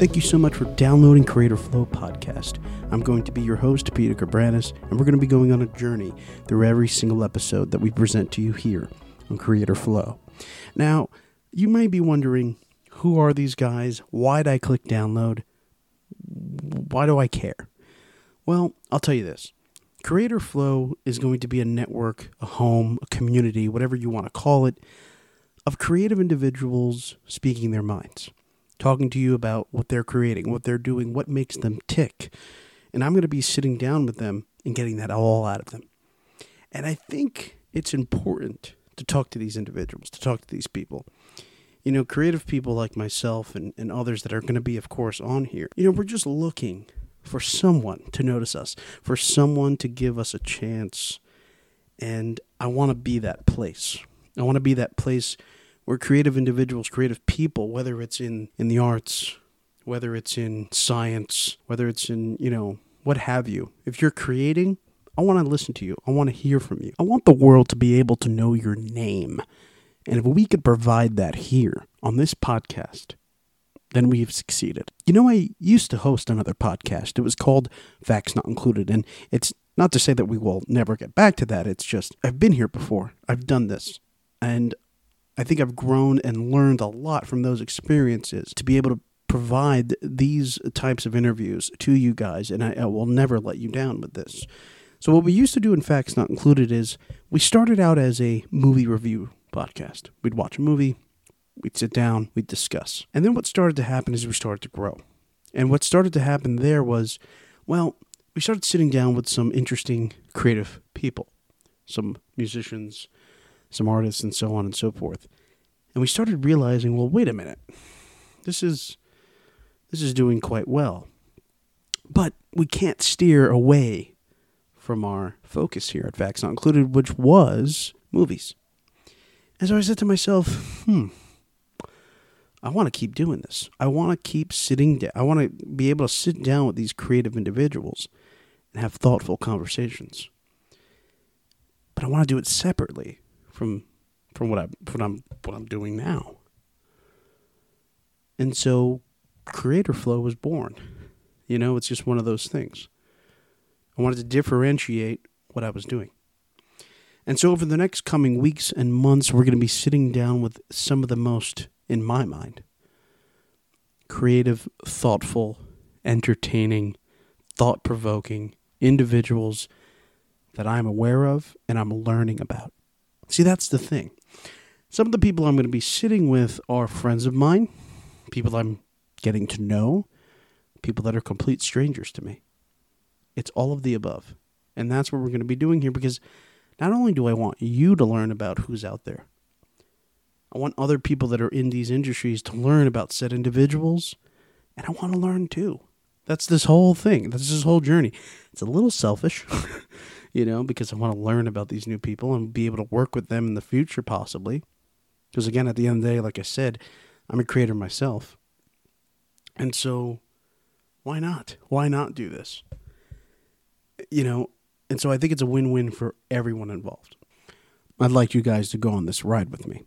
Thank you so much for downloading Creator Flow Podcast. I'm going to be your host, Peter Cabranes, and we're going to be going on a journey through every single episode that we present to you here on Creator Flow. Now, you may be wondering who are these guys? Why'd I click download? Why do I care? Well, I'll tell you this Creator Flow is going to be a network, a home, a community, whatever you want to call it, of creative individuals speaking their minds talking to you about what they're creating, what they're doing, what makes them tick. And I'm going to be sitting down with them and getting that all out of them. And I think it's important to talk to these individuals, to talk to these people. You know, creative people like myself and, and others that are going to be, of course, on here. You know, we're just looking for someone to notice us, for someone to give us a chance. And I want to be that place. I want to be that place where creative individuals, creative people, whether it's in, in the arts, whether it's in science, whether it's in, you know, what have you, if you're creating, I want to listen to you. I want to hear from you. I want the world to be able to know your name. And if we could provide that here on this podcast, then we've succeeded. You know, I used to host another podcast. It was called Facts Not Included. And it's not to say that we will never get back to that. It's just, I've been here before. I've done this. And I think I've grown and learned a lot from those experiences to be able to provide these types of interviews to you guys, and I, I, will never let you down with this. So, what we used to do in Facts Not Included is we started out as a movie review podcast. We'd watch a movie, we'd sit down, we'd discuss. And then what started to happen is we started to grow. And what started to happen there was, well, we started sitting down with some interesting creative people, some musicians, some artists, and so on and so forth. And we started realizing, well, wait a minute, this is this is doing quite well, but we can't steer away from our focus here at Facts Not Included, which was movies. And so I said to myself, hmm, I want to keep doing this. I want to keep sitting down. I want to be able to sit down with these creative individuals and have thoughtful conversations. But I want to do it separately from from what I what I'm what I'm doing now. And so Creator Flow was born. You know, it's just one of those things. I wanted to differentiate what I was doing. And so over the next coming weeks and months, we're going to be sitting down with some of the most, in my mind, creative, thoughtful, entertaining, thought provoking individuals that I'm aware of and I'm learning about. See, that's the thing. Some of the people I'm going to be sitting with are friends of mine, people I'm getting to know, people that are complete strangers to me. It's all of the above. And that's what we're going to be doing here because not only do I want you to learn about who's out there, I want other people that are in these industries to learn about said individuals, and I want to learn too. That's this whole thing. That's this whole journey. It's a little selfish. you know, because I want to learn about these new people and be able to work with them in the future, possibly. Because again, at the end of the day, like I said, I'm a creator myself. And so, why not? Why not do this? You know, and so I think it's a win win for everyone involved. I'd like you guys to go on this ride with me.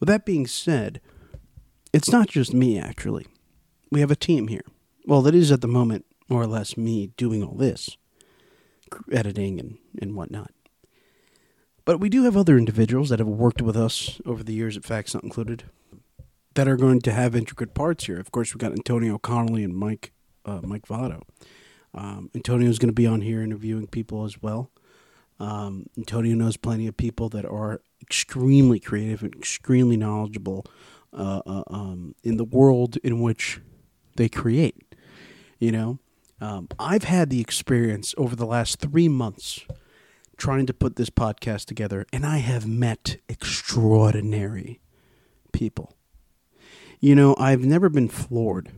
With that being said, it's not just me, actually. We have a team here. Well, that is at the moment more or less me doing all this editing and, and whatnot. But we do have other individuals that have worked with us over the years at Facts Not Included that are going to have intricate parts here. Of course, we've got Antonio Connolly and Mike uh, Mike Votto. Um, Antonio is going to be on here interviewing people as well. Um, Antonio knows plenty of people that are extremely creative and extremely knowledgeable uh, uh, um, in the world in which they create. You know, um, I've had the experience over the last three months trying to put this podcast together, and I have met extraordinary people. You know, I've never been floored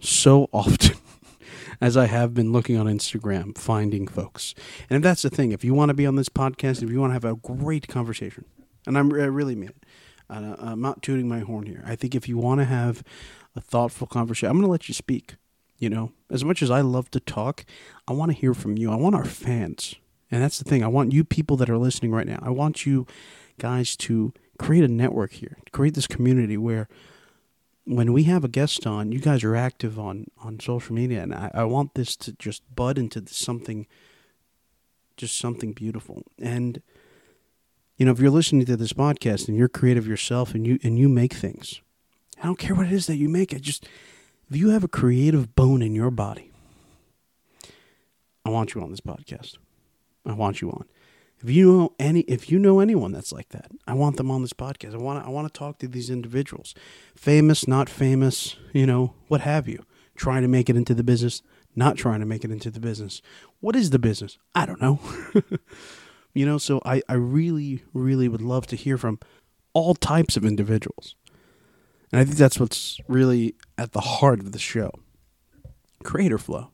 so often as I have been looking on Instagram, finding folks. And if that's the thing, if you want to be on this podcast, if you want to have a great conversation, and I'm, I really mean it, uh, I'm not tooting my horn here. I think if you want to have a thoughtful conversation, I'm going to let you speak. You know, as much as I love to talk, I want to hear from you. I want our fans. And that's the thing. I want you people that are listening right now. I want you guys to create a network here, create this community where when we have a guest on, you guys are active on on social media, and I, I want this to just bud into something, just something beautiful. And you know, if you're listening to this podcast and you're creative yourself and you and you make things, I don't care what it is that you make. I just if you have a creative bone in your body, I want you on this podcast. I want you on. If you know any, if you know anyone that's like that, I want them on this podcast. I want to, I want to talk to these individuals, famous, not famous, you know, what have you, trying to make it into the business, not trying to make it into the business. What is the business? I don't know. you know, so I, I really, really would love to hear from all types of individuals. And I think that's what's really at the heart of the show. Creator flow.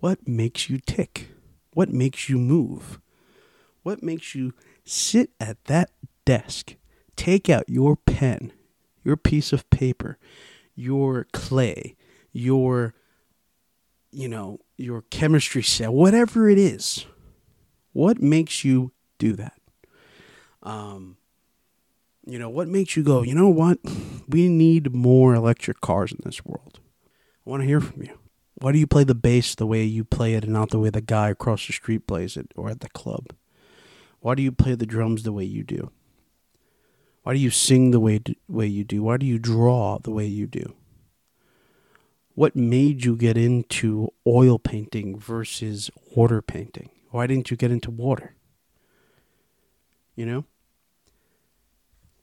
What makes you tick? What makes you move? What makes you sit at that desk, take out your pen, your piece of paper, your clay, your, you know, your chemistry set, whatever it is? What makes you do that? Um, you know, what makes you go, you know what? We need more electric cars in this world. I want to hear from you. Why do you play the bass the way you play it and not the way the guy across the street plays it or at the club? Why do you play the drums the way you do? Why do you sing the way, way you do? Why do you draw the way you do? What made you get into oil painting versus water painting? Why didn't you get into water? You know?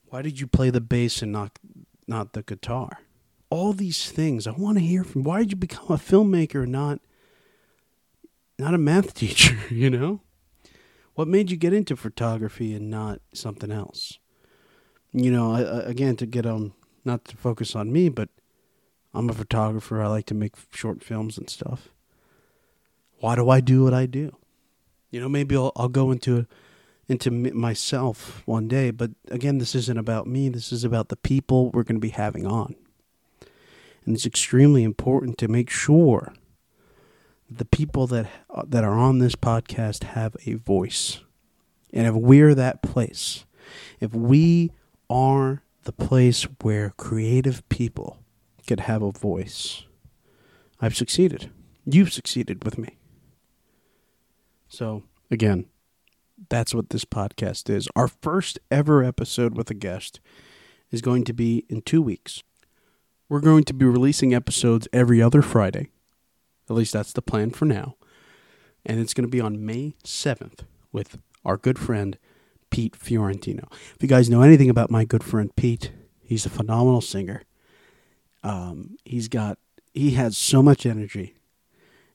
Why did you play the bass and not not the guitar? All these things I want to hear from. Why did you become a filmmaker, not not a math teacher? You know? What made you get into photography and not something else? You know, I, again, to get on, not to focus on me, but I'm a photographer. I like to make short films and stuff. Why do I do what I do? You know, maybe I'll, I'll go into into myself one day, but again, this isn't about me. This is about the people we're going to be having on. And it's extremely important to make sure the people that uh, that are on this podcast have a voice. And if we're that place, if we are the place where creative people could have a voice, I've succeeded. You've succeeded with me. So, again, that's what this podcast is. Our first ever episode with a guest is going to be in two weeks. We're going to be releasing episodes every other Friday. At least that's the plan for now. And it's going to be on May 7th with our good friend Pete Fiorentino. If you guys know anything about my good friend Pete, he's a phenomenal singer. Um, he's got he has so much energy.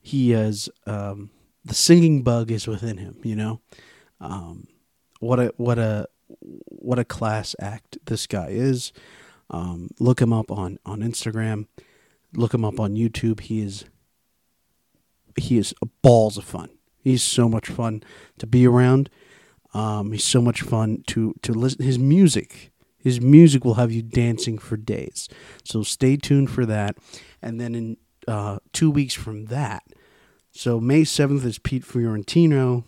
He has um, the singing bug is within him. You know, um, what a what a what a class act this guy is. Um, look him up on on Instagram. Look him up on YouTube. He is he is balls of fun. He's so much fun to be around. Um, he's so much fun to to listen. His music, his music will have you dancing for days. So stay tuned for that. And then in uh, two weeks from that, so May seventh is Pete Fiorentino,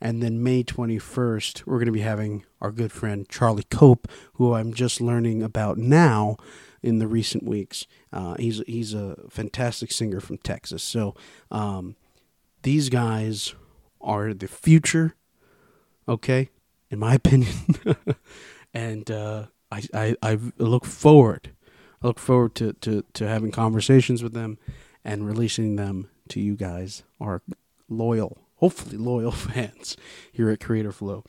and then May twenty first we're going to be having our good friend Charlie Cope, who I'm just learning about now in the recent weeks. Uh, he's he's a fantastic singer from Texas. So um, these guys are the future. Okay, in my opinion, and uh, I, I I look forward. I look forward to, to, to having conversations with them and releasing them to you guys, our loyal, hopefully loyal fans here at Creator Flow.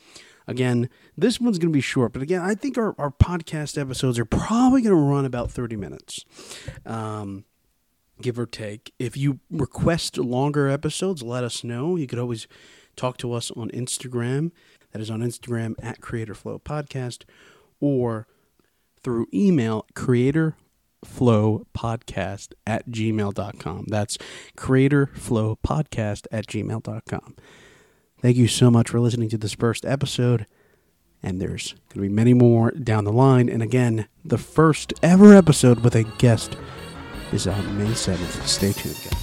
Again, this one's going to be short, but again, I think our, our podcast episodes are probably going to run about 30 minutes, um, give or take. If you request longer episodes, let us know. You could always talk to us on Instagram. That is on Instagram at Creator Flow Podcast or through email, creator flow podcast at gmail.com that's creator flow podcast at gmail.com Thank you so much for listening to this first episode. And there's going to be many more down the line. And again, the first ever episode with a guest is on May 7th. Stay tuned, guys.